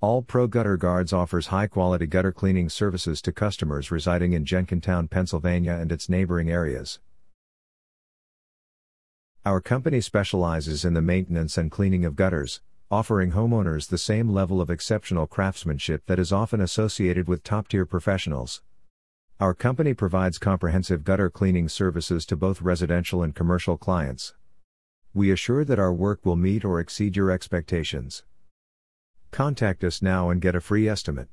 All Pro Gutter Guards offers high quality gutter cleaning services to customers residing in Jenkintown, Pennsylvania and its neighboring areas. Our company specializes in the maintenance and cleaning of gutters, offering homeowners the same level of exceptional craftsmanship that is often associated with top tier professionals. Our company provides comprehensive gutter cleaning services to both residential and commercial clients. We assure that our work will meet or exceed your expectations. Contact us now and get a free estimate.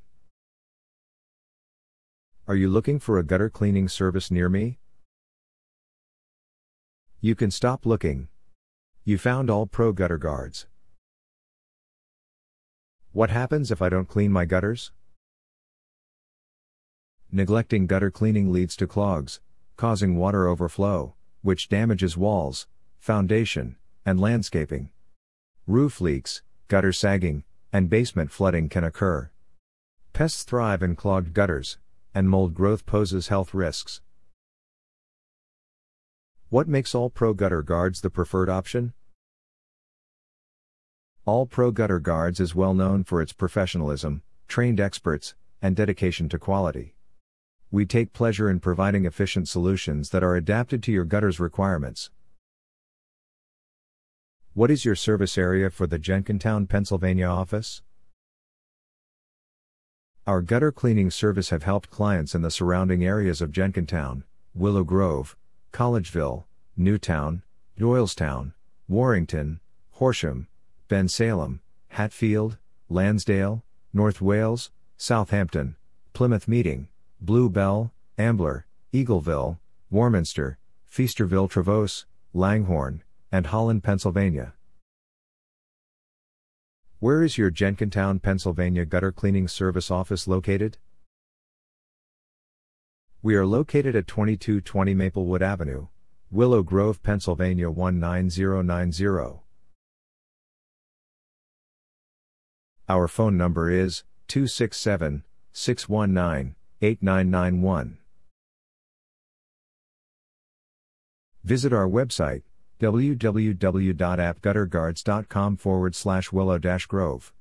Are you looking for a gutter cleaning service near me? You can stop looking. You found all pro gutter guards. What happens if I don't clean my gutters? Neglecting gutter cleaning leads to clogs, causing water overflow, which damages walls, foundation, and landscaping. Roof leaks, gutter sagging, and basement flooding can occur. Pests thrive in clogged gutters, and mold growth poses health risks. What makes All Pro Gutter Guards the preferred option? All Pro Gutter Guards is well known for its professionalism, trained experts, and dedication to quality. We take pleasure in providing efficient solutions that are adapted to your gutter's requirements. What is your service area for the Jenkintown, Pennsylvania office? Our gutter cleaning service have helped clients in the surrounding areas of Jenkintown, Willow Grove, Collegeville, Newtown, Doylestown, Warrington, Horsham, Bensalem, Hatfield, Lansdale, North Wales, Southampton, Plymouth Meeting, Blue Bell, Ambler, Eagleville, Warminster, Feasterville Trevose, Langhorne, and Holland, Pennsylvania. Where is your Jenkintown, Pennsylvania gutter cleaning service office located? We are located at 2220 Maplewood Avenue, Willow Grove, Pennsylvania 19090. Our phone number is 267 619 8991. Visit our website www.appgutterguards.com forward slash willow grove.